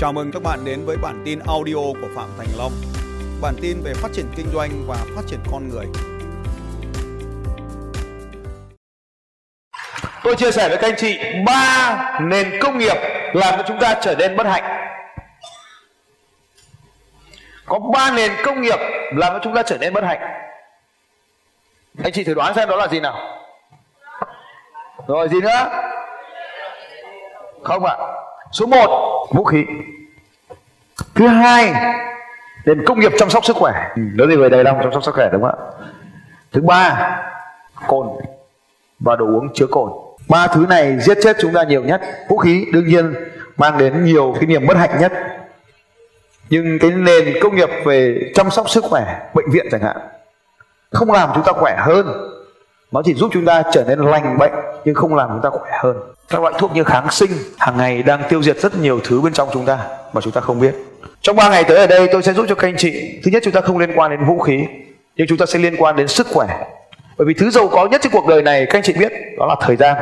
Chào mừng các bạn đến với bản tin audio của Phạm Thành Long. Bản tin về phát triển kinh doanh và phát triển con người. Tôi chia sẻ với các anh chị, ba nền công nghiệp làm cho chúng ta trở nên bất hạnh. Có ba nền công nghiệp làm cho chúng ta trở nên bất hạnh. Anh chị thử đoán xem đó là gì nào? Rồi, gì nữa? Không ạ. À. Số 1 vũ khí. Thứ hai nền công nghiệp chăm sóc sức khỏe. Ừ, nói gì về đầy lòng chăm sóc sức khỏe đúng không ạ? Thứ ba cồn và đồ uống chứa cồn. Ba thứ này giết chết chúng ta nhiều nhất. Vũ khí đương nhiên mang đến nhiều cái niềm bất hạnh nhất. Nhưng cái nền công nghiệp về chăm sóc sức khỏe, bệnh viện chẳng hạn, không làm chúng ta khỏe hơn nó chỉ giúp chúng ta trở nên lành bệnh nhưng không làm chúng ta khỏe hơn các loại thuốc như kháng sinh hàng ngày đang tiêu diệt rất nhiều thứ bên trong chúng ta mà chúng ta không biết. Trong 3 ngày tới ở đây tôi sẽ giúp cho các anh chị. Thứ nhất, chúng ta không liên quan đến vũ khí, nhưng chúng ta sẽ liên quan đến sức khỏe. Bởi vì thứ giàu có nhất trên cuộc đời này, các anh chị biết, đó là thời gian.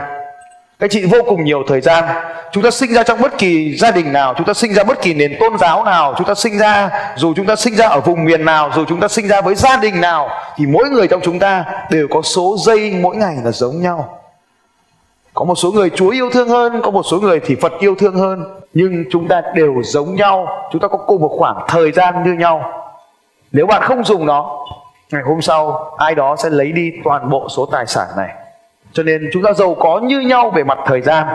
Các anh chị vô cùng nhiều thời gian. Chúng ta sinh ra trong bất kỳ gia đình nào, chúng ta sinh ra bất kỳ nền tôn giáo nào, chúng ta sinh ra, dù chúng ta sinh ra ở vùng miền nào, dù chúng ta sinh ra với gia đình nào, thì mỗi người trong chúng ta đều có số giây mỗi ngày là giống nhau có một số người chúa yêu thương hơn, có một số người thì phật yêu thương hơn. Nhưng chúng ta đều giống nhau, chúng ta có cùng một khoảng thời gian như nhau. Nếu bạn không dùng nó, ngày hôm sau, ai đó sẽ lấy đi toàn bộ số tài sản này. Cho nên chúng ta giàu có như nhau về mặt thời gian.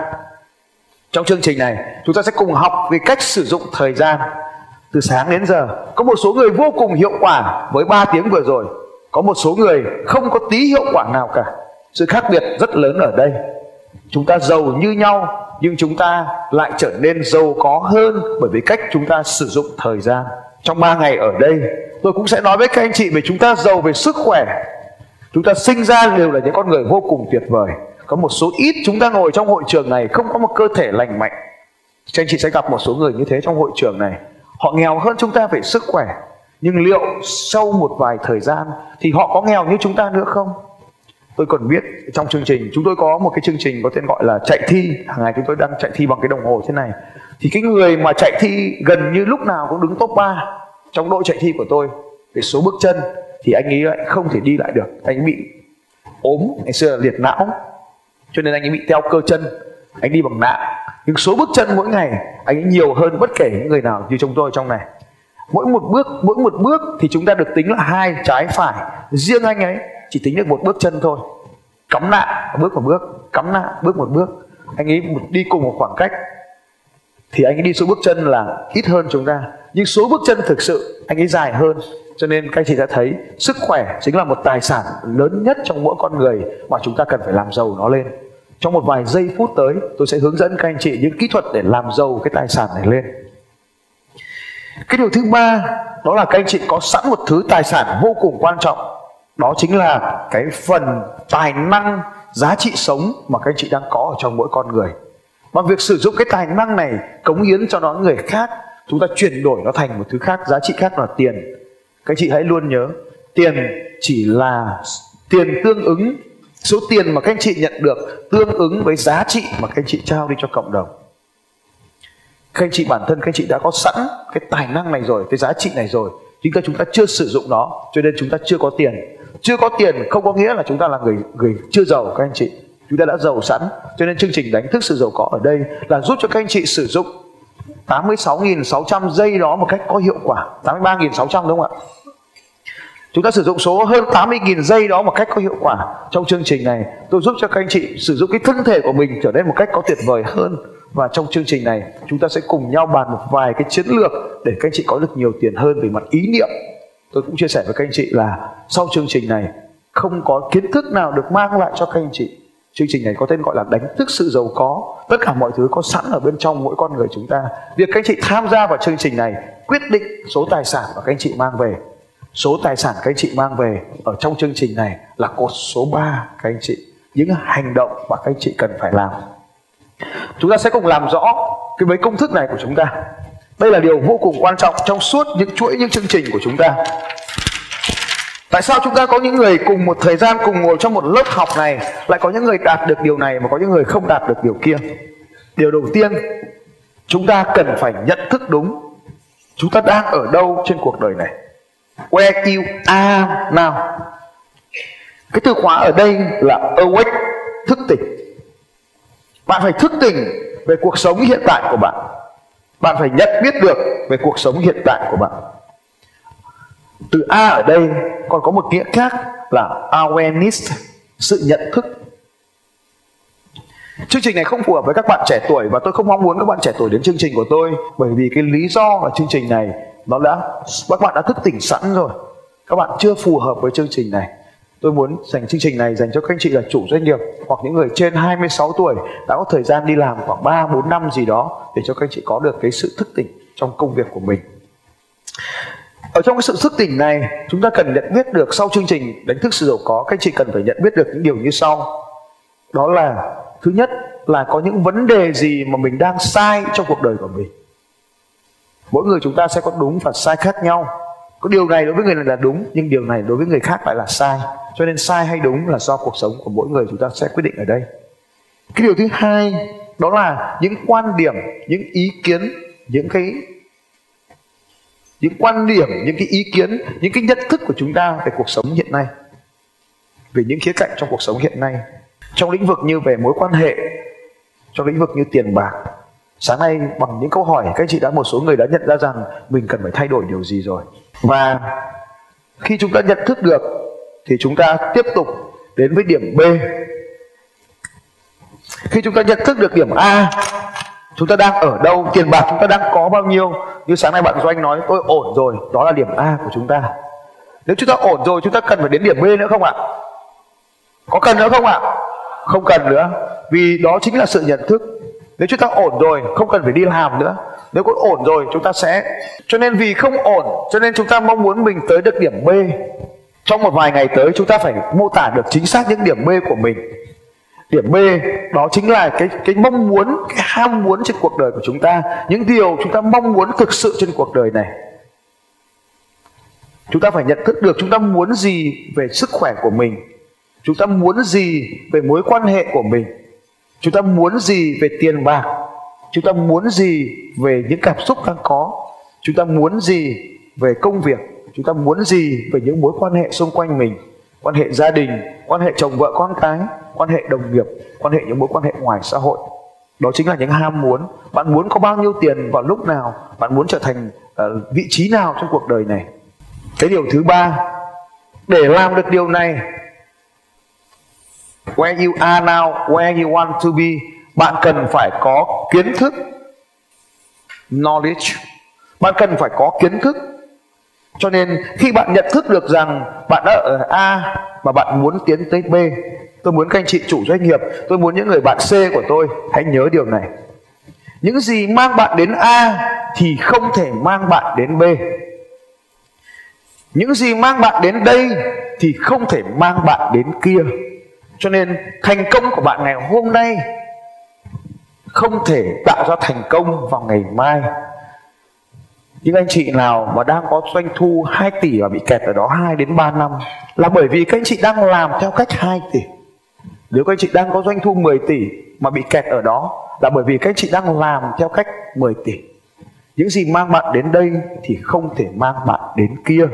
Trong chương trình này, chúng ta sẽ cùng học về cách sử dụng thời gian. Từ sáng đến giờ, có một số người vô cùng hiệu quả với 3 tiếng vừa rồi. Có một số người không có tí hiệu quả nào cả. Sự khác biệt rất lớn ở đây chúng ta giàu như nhau, nhưng chúng ta lại trở nên giàu có hơn bởi vì cách chúng ta sử dụng thời gian. Trong 3 ngày ở đây, tôi cũng sẽ nói với các anh chị về chúng ta giàu về sức khỏe. Chúng ta sinh ra đều là những con người vô cùng tuyệt vời. Có một số ít chúng ta ngồi trong hội trường này không có một cơ thể lành mạnh. Các anh chị sẽ gặp một số người như thế trong hội trường này. Họ nghèo hơn chúng ta về sức khỏe, nhưng liệu sau một vài thời gian thì họ có nghèo như chúng ta nữa không? Tôi còn biết trong chương trình, chúng tôi có một cái chương trình có tên gọi là chạy thi. Hàng ngày chúng tôi đang chạy thi bằng cái đồng hồ thế này. Thì cái người mà chạy thi gần như lúc nào cũng đứng top 3 trong đội chạy thi của tôi. Về số bước chân thì anh ấy lại không thể đi lại được. Anh ấy bị ốm, ngày xưa là liệt não. Cho nên anh ấy bị teo cơ chân. Anh đi bằng nạng nhưng số bước chân mỗi ngày, anh ấy nhiều hơn bất kể những người nào như chúng tôi trong này. Mỗi một bước, mỗi một bước thì chúng ta được tính là hai trái phải. Riêng anh ấy chỉ tính được một bước chân thôi. Cắm nạ bước một bước, cắm nạ bước một bước. Anh ấy đi cùng một khoảng cách. Thì anh ấy đi số bước chân là ít hơn chúng ta. Nhưng số bước chân thực sự, anh ấy dài hơn. Cho nên các anh chị đã thấy, sức khỏe chính là một tài sản lớn nhất trong mỗi con người mà chúng ta cần phải làm giàu nó lên. Trong một vài giây phút tới, tôi sẽ hướng dẫn các anh chị những kỹ thuật để làm giàu cái tài sản này lên. Cái điều thứ ba, đó là các anh chị có sẵn một thứ tài sản vô cùng quan trọng đó chính là cái phần tài năng, giá trị sống mà các anh chị đang có ở trong mỗi con người. Bằng việc sử dụng cái tài năng này cống hiến cho nó người khác, chúng ta chuyển đổi nó thành một thứ khác, giá trị khác là tiền. Các chị hãy luôn nhớ, tiền chỉ là tiền tương ứng. Số tiền mà các anh chị nhận được tương ứng với giá trị mà các anh chị trao đi cho cộng đồng. Các anh chị bản thân, các anh chị đã có sẵn cái tài năng này rồi, cái giá trị này rồi. Chúng ta chúng ta chưa sử dụng nó, cho nên chúng ta chưa có tiền chưa có tiền không có nghĩa là chúng ta là người người chưa giàu, các anh chị. Chúng ta đã giàu sẵn, cho nên chương trình đánh thức sự giàu có ở đây là giúp cho các anh chị sử dụng 86.600 giây đó một cách có hiệu quả. 83.600 đúng không ạ? Chúng ta sử dụng số hơn 80.000 giây đó một cách có hiệu quả Trong chương trình này. Tôi giúp cho các anh chị sử dụng cái thân thể của mình trở nên một cách có tuyệt vời hơn. Và trong chương trình này, chúng ta sẽ cùng nhau bàn một vài cái chiến lược Để các anh chị có được nhiều tiền hơn về mặt ý niệm. Tôi cũng chia sẻ với các anh chị là sau chương trình này Không có kiến thức nào được mang lại cho các anh chị. Chương trình này có tên gọi là đánh thức sự giàu có. Tất cả mọi thứ có sẵn ở bên trong mỗi con người chúng ta. Việc các anh chị tham gia vào chương trình này, Quyết định số tài sản mà các anh chị mang về. Số tài sản các anh chị mang về Ở trong chương trình này là cột số 3 các anh chị. Những hành động mà các anh chị cần phải làm. Chúng ta sẽ cùng làm rõ cái mấy công thức này của chúng ta. Đây là điều vô cùng quan trọng trong suốt những chuỗi những chương trình của chúng ta. Tại sao chúng ta có những người cùng một thời gian cùng ngồi trong một lớp học này lại có những người đạt được điều này mà có những người không đạt được điều kia? Điều đầu tiên, chúng ta cần phải nhận thức đúng chúng ta đang ở đâu trên cuộc đời này? Where you are now. Cái từ khóa ở đây là awake thức tỉnh. Bạn phải thức tỉnh về cuộc sống hiện tại của bạn bạn phải nhận biết được về cuộc sống hiện tại của bạn từ a ở đây, còn có một nghĩa khác là awareness, sự nhận thức Chương trình này không phù hợp với các bạn trẻ tuổi và tôi không mong muốn các bạn trẻ tuổi đến chương trình của tôi bởi vì cái lý do là chương trình này nó đã, các bạn đã thức tỉnh sẵn rồi. Các bạn chưa phù hợp với chương trình này. Tôi muốn dành chương trình này dành cho các anh chị là chủ doanh nghiệp hoặc những người trên 26 tuổi đã có thời gian đi làm khoảng 3 4 năm gì đó để cho các anh chị có được cái sự thức tỉnh trong công việc của mình. Ở trong cái sự thức tỉnh này, chúng ta cần nhận biết được sau chương trình đánh thức sự giàu có, các anh chị cần phải nhận biết được những điều như sau. Đó là thứ nhất là có những vấn đề gì mà mình đang sai trong cuộc đời của mình. Mỗi người chúng ta sẽ có đúng và sai khác nhau có điều này đối với người này là đúng, nhưng điều này đối với người khác lại là sai. Cho nên sai hay đúng là do cuộc sống của mỗi người chúng ta sẽ quyết định ở đây. Cái điều thứ hai, đó là những quan điểm, những ý kiến, những cái, những quan điểm, những cái ý kiến, những cái nhận thức của chúng ta về cuộc sống hiện nay. Về những khía cạnh trong cuộc sống hiện nay. Trong lĩnh vực như về mối quan hệ, trong lĩnh vực như tiền bạc sáng nay, bằng những câu hỏi, các anh chị đã một số người đã nhận ra rằng mình cần phải thay đổi điều gì rồi. Và khi chúng ta nhận thức được, thì chúng ta tiếp tục đến với điểm B. Khi chúng ta nhận thức được điểm A, chúng ta đang ở đâu, tiền bạc chúng ta đang có bao nhiêu? Như sáng nay bạn doanh nói, tôi ổn rồi. Đó là điểm A của chúng ta. Nếu chúng ta ổn rồi, chúng ta cần phải đến điểm B nữa không ạ? Có cần nữa không ạ? Không cần nữa, vì đó chính là sự nhận thức nếu chúng ta ổn rồi, không cần phải đi làm nữa. Nếu có ổn rồi, chúng ta sẽ cho nên vì không ổn, cho nên chúng ta mong muốn mình tới được điểm B. Trong một vài ngày tới, chúng ta phải mô tả được chính xác những điểm B của mình. Điểm B, đó chính là cái cái mong muốn, cái ham muốn trên cuộc đời của chúng ta. Những điều chúng ta mong muốn thực sự trên cuộc đời này. Chúng ta phải nhận thức được chúng ta muốn gì về sức khỏe của mình. Chúng ta muốn gì về mối quan hệ của mình chúng ta muốn gì về tiền bạc? Chúng ta muốn gì về những cảm xúc đang có? Chúng ta muốn gì về công việc? Chúng ta muốn gì về những mối quan hệ xung quanh mình? Quan hệ gia đình quan hệ chồng vợ con cái quan hệ đồng nghiệp quan hệ những mối quan hệ ngoài xã hội. Đó chính là những ham muốn. Bạn muốn có bao nhiêu tiền vào lúc nào? Bạn muốn trở thành uh, vị trí nào trong cuộc đời này? Cái điều thứ ba để làm được điều này where you are now, where you want to be, bạn cần phải có kiến thức, knowledge. Bạn cần phải có kiến thức. Cho nên khi bạn nhận thức được rằng bạn đã ở A mà bạn muốn tiến tới B, tôi muốn các anh chị chủ doanh nghiệp, tôi muốn những người bạn C của tôi, hãy nhớ điều này. Những gì mang bạn đến A thì không thể mang bạn đến B. Những gì mang bạn đến đây thì không thể mang bạn đến kia cho nên thành công của bạn ngày hôm nay không thể tạo ra thành công vào ngày mai những anh chị nào mà đang có doanh thu 2 tỷ và bị kẹt ở đó 2 đến 3 năm là bởi vì các anh chị đang làm theo cách 2 tỷ. Nếu các anh chị đang có doanh thu 10 tỷ mà bị kẹt ở đó là bởi vì các anh chị đang làm theo cách 10 tỷ. Những gì mang bạn đến đây thì không thể mang bạn đến kia.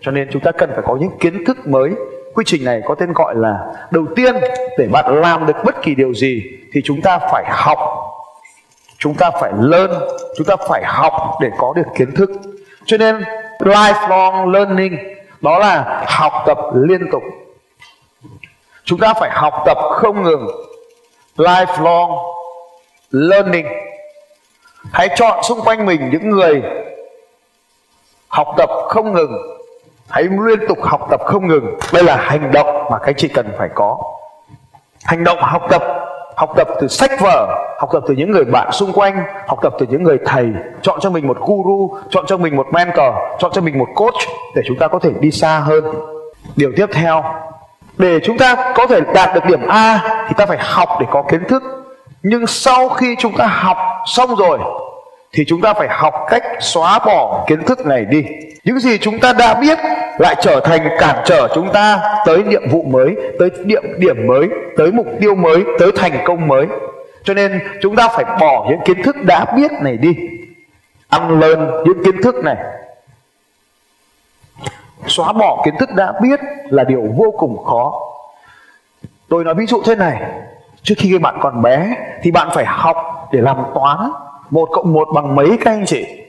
Cho nên chúng ta cần phải có những kiến thức mới. Quy trình này có tên gọi là đầu tiên, để bạn làm được bất kỳ điều gì thì chúng ta phải học. Chúng ta phải learn, chúng ta phải học để có được kiến thức. Cho nên, lifelong learning, đó là học tập liên tục. Chúng ta phải học tập không ngừng. Lifelong learning. Hãy chọn xung quanh mình những người học tập không ngừng hãy liên tục học tập không ngừng. Đây là hành động mà các chị cần phải có. Hành động học tập học tập từ sách vở, học tập từ những người bạn xung quanh, học tập từ những người thầy. Chọn cho mình một guru, chọn cho mình một mentor, chọn cho mình một coach để chúng ta có thể đi xa hơn. Điều tiếp theo, để chúng ta có thể đạt được điểm a thì ta phải học để có kiến thức. Nhưng sau khi chúng ta học xong rồi thì chúng ta phải học cách xóa bỏ kiến thức này đi. Những gì chúng ta đã biết lại trở thành cản trở chúng ta tới nhiệm vụ mới, tới điểm điểm mới, tới mục tiêu mới, tới thành công mới. Cho nên chúng ta phải bỏ những kiến thức đã biết này đi. Ăn lên những kiến thức này. Xóa bỏ kiến thức đã biết là điều vô cùng khó. Tôi nói ví dụ thế này. Trước khi bạn còn bé thì bạn phải học để làm toán một cộng một bằng mấy các anh chị?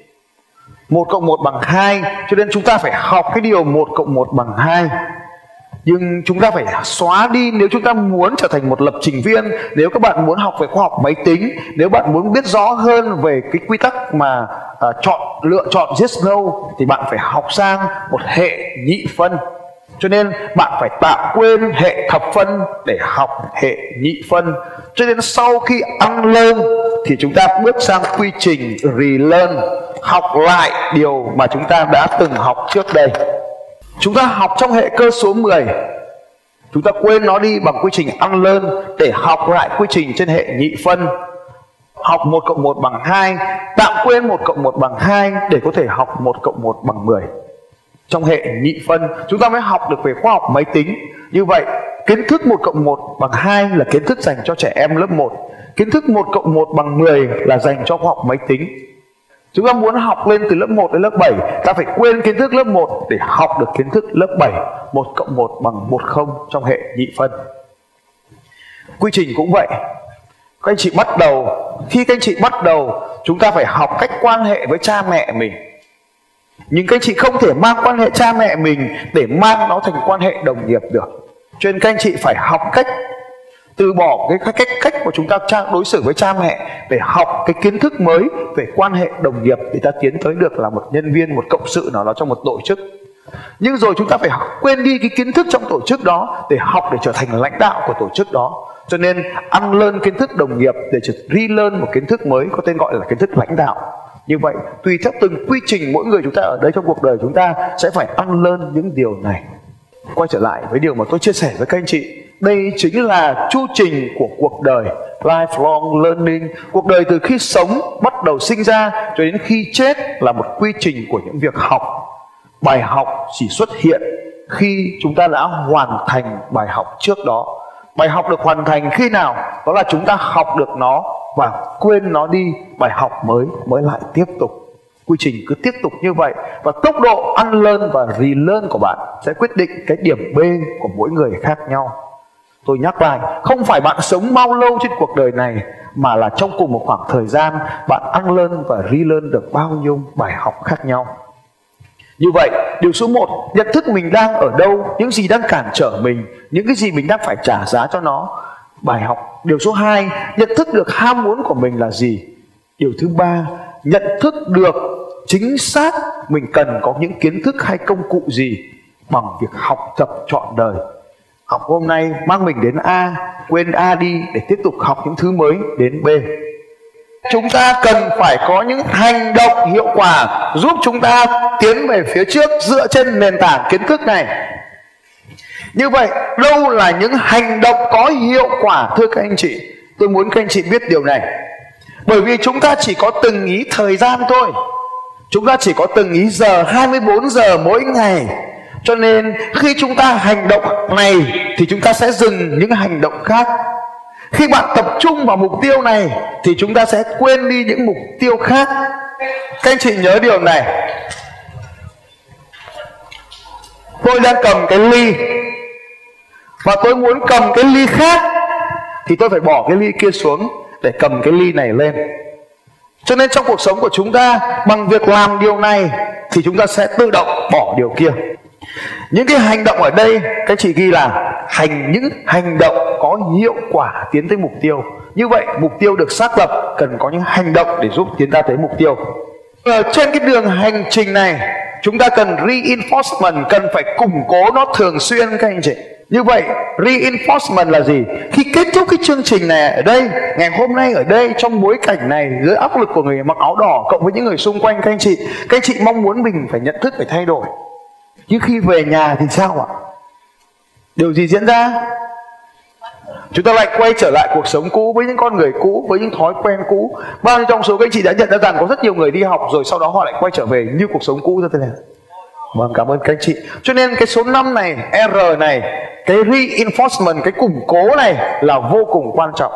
Một cộng một bằng hai. Cho nên chúng ta phải học cái điều một cộng một bằng hai. Nhưng chúng ta phải xóa đi nếu chúng ta muốn trở thành một lập trình viên nếu các bạn muốn học về khoa học máy tính nếu bạn muốn biết rõ hơn về cái quy tắc mà uh, chọn lựa chọn yes no thì bạn phải học sang một hệ nhị phân cho nên bạn phải tạm quên hệ thập phân để học hệ nhị phân. Cho nên sau khi ăn lên thì chúng ta bước sang quy trình relearn, học lại điều mà chúng ta đã từng học trước đây. Chúng ta học trong hệ cơ số 10 Chúng ta quên nó đi bằng quy trình ăn lơn Để học lại quy trình trên hệ nhị phân. Học 1 cộng 1 bằng 2 Tạm quên 1 cộng 1 bằng 2 Để có thể học 1 cộng 1 bằng 10 trong hệ nhị phân. Chúng ta mới học được về khoa học máy tính. Như vậy, kiến thức 1 cộng 1 bằng 2 Là kiến thức dành cho trẻ em lớp 1 Kiến thức 1 cộng 1 bằng 10 Là dành cho khoa học máy tính. Chúng ta muốn học lên từ lớp 1 đến lớp 7 Ta phải quên kiến thức lớp 1 để học được kiến thức lớp 7 1 cộng 1 bằng 10 trong hệ nhị phân. Quy trình cũng vậy. Các anh chị bắt đầu, Khi các anh chị bắt đầu, Chúng ta phải học cách quan hệ với cha mẹ mình. Nhưng các anh chị không thể mang quan hệ cha mẹ mình Để mang nó thành quan hệ đồng nghiệp được. Cho nên các anh chị phải học cách từ bỏ cái cách cách của chúng ta đối xử với cha mẹ để học cái kiến thức mới về quan hệ đồng nghiệp để ta tiến tới được là một nhân viên một cộng sự nào đó trong một tổ chức. Nhưng rồi chúng ta phải học, quên đi cái kiến thức trong tổ chức đó để học để trở thành lãnh đạo của tổ chức đó. Cho nên ăn lên kiến thức đồng nghiệp để relearn một kiến thức mới có tên gọi là kiến thức lãnh đạo như vậy, tùy theo từng quy trình mỗi người chúng ta ở đây trong cuộc đời chúng ta sẽ phải ăn lên những điều này. Quay trở lại với điều mà tôi chia sẻ với các anh chị. Đây chính là chu trình của cuộc đời. Lifelong learning. Cuộc đời từ khi sống, bắt đầu sinh ra, cho đến khi chết là một quy trình của những việc học. Bài học chỉ xuất hiện khi chúng ta đã hoàn thành bài học trước đó. Bài học được hoàn thành khi nào? Đó là chúng ta học được nó và quên nó đi bài học mới mới lại tiếp tục quy trình cứ tiếp tục như vậy và tốc độ ăn learn và relearn của bạn sẽ quyết định cái điểm B của mỗi người khác nhau Tôi nhắc lại, không phải bạn sống bao lâu trên cuộc đời này mà là trong cùng một khoảng thời gian bạn ăn lên và ri lên được bao nhiêu bài học khác nhau. Như vậy, điều số 1, nhận thức mình đang ở đâu, những gì đang cản trở mình, những cái gì mình đang phải trả giá cho nó. Bài học. Điều số 2, nhận thức được ham muốn của mình là gì. Điều thứ ba, nhận thức được chính xác mình cần có những kiến thức hay công cụ gì bằng việc học tập trọn đời học hôm nay mang mình đến A quên A đi để tiếp tục học những thứ mới đến B chúng ta cần phải có những hành động hiệu quả giúp chúng ta tiến về phía trước dựa trên nền tảng kiến thức này như vậy, đâu là những hành động có hiệu quả, thưa các anh chị? Tôi muốn các anh chị biết điều này. Bởi vì chúng ta chỉ có từng ý thời gian thôi. Chúng ta chỉ có từng ý giờ 24 giờ mỗi ngày. Cho nên, khi chúng ta hành động này, thì chúng ta sẽ dừng những hành động khác. Khi bạn tập trung vào mục tiêu này, thì chúng ta sẽ quên đi những mục tiêu khác. Các anh chị nhớ điều này. Tôi đang cầm cái ly và tôi muốn cầm cái ly khác thì tôi phải bỏ cái ly kia xuống để cầm cái ly này lên. Cho nên trong cuộc sống của chúng ta, bằng việc làm điều này thì chúng ta sẽ tự động bỏ điều kia. Những cái hành động ở đây, các chị ghi là hành, những hành động có hiệu quả tiến tới mục tiêu. Như vậy, mục tiêu được xác lập cần có những hành động để giúp tiến ta tới mục tiêu. Ở trên cái đường hành trình này, chúng ta cần reinforcement, cần phải củng cố nó thường xuyên, các anh chị như vậy, reinforcement là gì? Khi kết thúc cái chương trình này ở đây, ngày hôm nay ở đây, trong bối cảnh này, dưới áp lực của người mặc áo đỏ cộng với những người xung quanh, các anh chị, các anh chị mong muốn mình phải nhận thức, phải thay đổi. Nhưng khi về nhà thì sao ạ? Điều gì diễn ra? Chúng ta lại quay trở lại cuộc sống cũ với những con người cũ, với những thói quen cũ. Bao nhiêu trong số các anh chị đã nhận ra rằng có rất nhiều người đi học rồi sau đó họ lại quay trở về như cuộc sống cũ ra thế này? Vâng cảm ơn các anh chị. Cho nên cái số 5 này, r này, cái reinforcement, cái củng cố này là vô cùng quan trọng.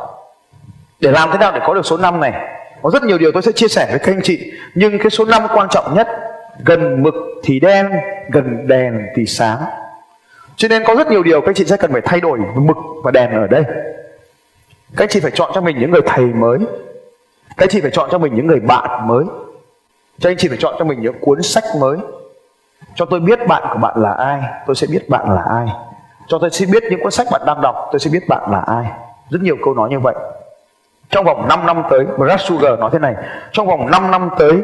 Để làm thế nào để có được số 5 này? Có rất nhiều điều tôi sẽ chia sẻ với các anh chị. Nhưng cái số 5 quan trọng nhất, gần mực thì đen, gần đèn thì sáng. Cho nên có rất nhiều điều các anh chị sẽ cần phải thay đổi mực và đèn ở đây. Các anh chị phải chọn cho mình những người thầy mới. Các anh chị phải chọn cho mình những người bạn mới. Cho anh chị phải chọn cho mình những cuốn sách mới cho tôi biết bạn của bạn là ai, tôi sẽ biết bạn là ai. Cho tôi sẽ biết những cuốn sách bạn đang đọc, tôi sẽ biết bạn là ai. Rất nhiều câu nói như vậy. Trong vòng 5 năm tới, Brad Sugar nói thế này, trong vòng 5 năm tới,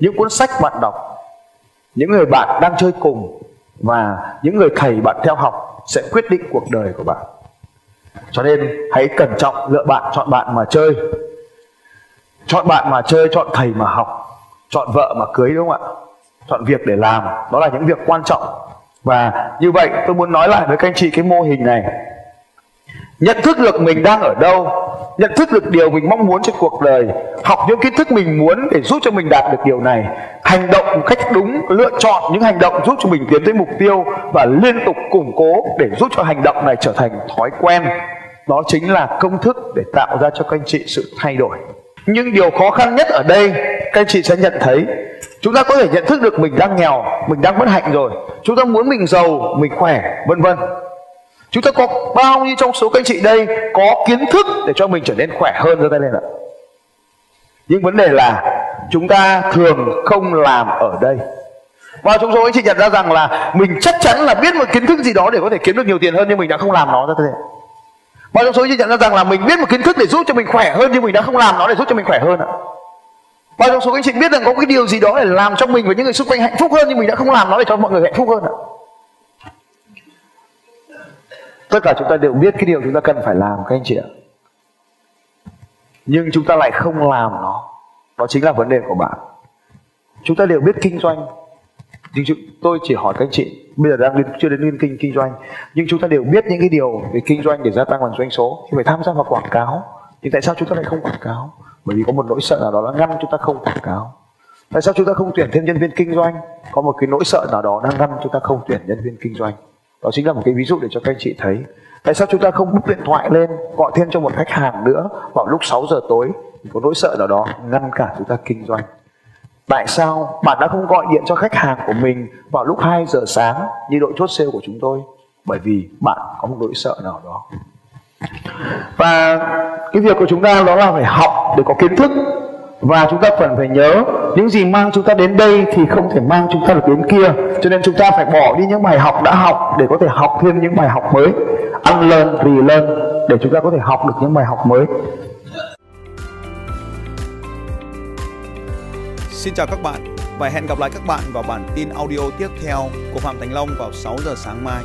những cuốn sách bạn đọc, những người bạn đang chơi cùng và những người thầy bạn theo học sẽ quyết định cuộc đời của bạn. Cho nên hãy cẩn trọng lựa bạn, chọn bạn mà chơi. Chọn bạn mà chơi, chọn thầy mà học, chọn vợ mà cưới, đúng không ạ? Chọn việc để làm. Đó là những việc quan trọng. Và như vậy, tôi muốn nói lại với các anh chị cái mô hình này. Nhận thức được mình đang ở đâu, nhận thức được điều mình mong muốn trên cuộc đời, học những kiến thức mình muốn để giúp cho mình đạt được điều này. Hành động một cách đúng, lựa chọn những hành động giúp cho mình tiến tới mục tiêu và liên tục củng cố để giúp cho hành động này trở thành thói quen. Đó chính là công thức để tạo ra cho các anh chị sự thay đổi. Nhưng điều khó khăn nhất ở đây, các anh chị sẽ nhận thấy chúng ta có thể nhận thức được mình đang nghèo, mình đang bất hạnh rồi. Chúng ta muốn mình giàu, mình khỏe, vân vân. Chúng ta có bao nhiêu trong số các anh chị đây có kiến thức để cho mình trở nên khỏe hơn giơ tay lên ạ? Nhưng vấn đề là chúng ta thường không làm ở đây. Và trong số anh chị nhận ra rằng là mình chắc chắn là biết một kiến thức gì đó để có thể kiếm được nhiều tiền hơn nhưng mình đã không làm nó ra thế Bao trong số anh chị nhận ra rằng là mình biết một kiến thức để giúp cho mình khỏe hơn nhưng mình đã không làm nó để giúp cho mình khỏe hơn ạ? Bao trong số anh chị biết rằng có cái điều gì đó để làm cho mình và những người xung quanh hạnh phúc hơn nhưng mình đã không làm nó để cho mọi người hạnh phúc hơn ạ? Tất cả chúng ta đều biết cái điều chúng ta cần phải làm các anh chị ạ. Nhưng chúng ta lại không làm nó. Đó chính là vấn đề của bạn. Chúng ta đều biết kinh doanh nhưng tôi chỉ hỏi các anh chị bây giờ đang đến, chưa đến liên kinh kinh doanh nhưng chúng ta đều biết những cái điều về kinh doanh để gia tăng bằng doanh số thì phải tham gia vào quảng cáo thì tại sao chúng ta lại không quảng cáo bởi vì có một nỗi sợ nào đó nó ngăn chúng ta không quảng cáo. Tại sao chúng ta không tuyển thêm nhân viên kinh doanh? Có một cái nỗi sợ nào đó đang ngăn chúng ta không tuyển nhân viên kinh doanh. Đó chính là một cái ví dụ để cho các anh chị thấy. Tại sao chúng ta không bút điện thoại lên, gọi thêm cho một khách hàng nữa vào lúc 6 giờ tối? Có nỗi sợ nào đó ngăn cản chúng ta kinh doanh. Tại sao bạn đã không gọi điện cho khách hàng của mình vào lúc 2 giờ sáng như đội chốt sale của chúng tôi? Bởi vì bạn có một nỗi sợ nào đó. Và cái việc của chúng ta đó là phải học để có kiến thức. Và chúng ta cần phải nhớ, những gì mang chúng ta đến đây thì không thể mang chúng ta được đến kia. Cho nên chúng ta phải bỏ đi những bài học đã học để có thể học thêm những bài học mới. Ăn lên vì lên để chúng ta có thể học được những bài học mới. Xin chào các bạn và hẹn gặp lại các bạn vào bản tin audio tiếp theo của Phạm Thành Long vào 6 giờ sáng mai.